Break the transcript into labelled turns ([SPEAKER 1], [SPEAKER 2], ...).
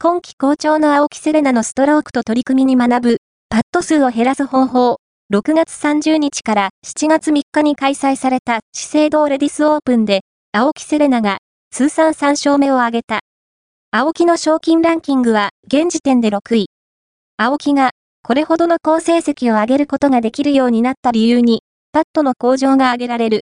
[SPEAKER 1] 今季好調の青木セレナのストロークと取り組みに学ぶ、パット数を減らす方法。6月30日から7月3日に開催された資生堂レディスオープンで、青木セレナが通算3勝目を挙げた。青木の賞金ランキングは現時点で6位。青木がこれほどの高成績を上げることができるようになった理由に、パットの向上が挙げられる。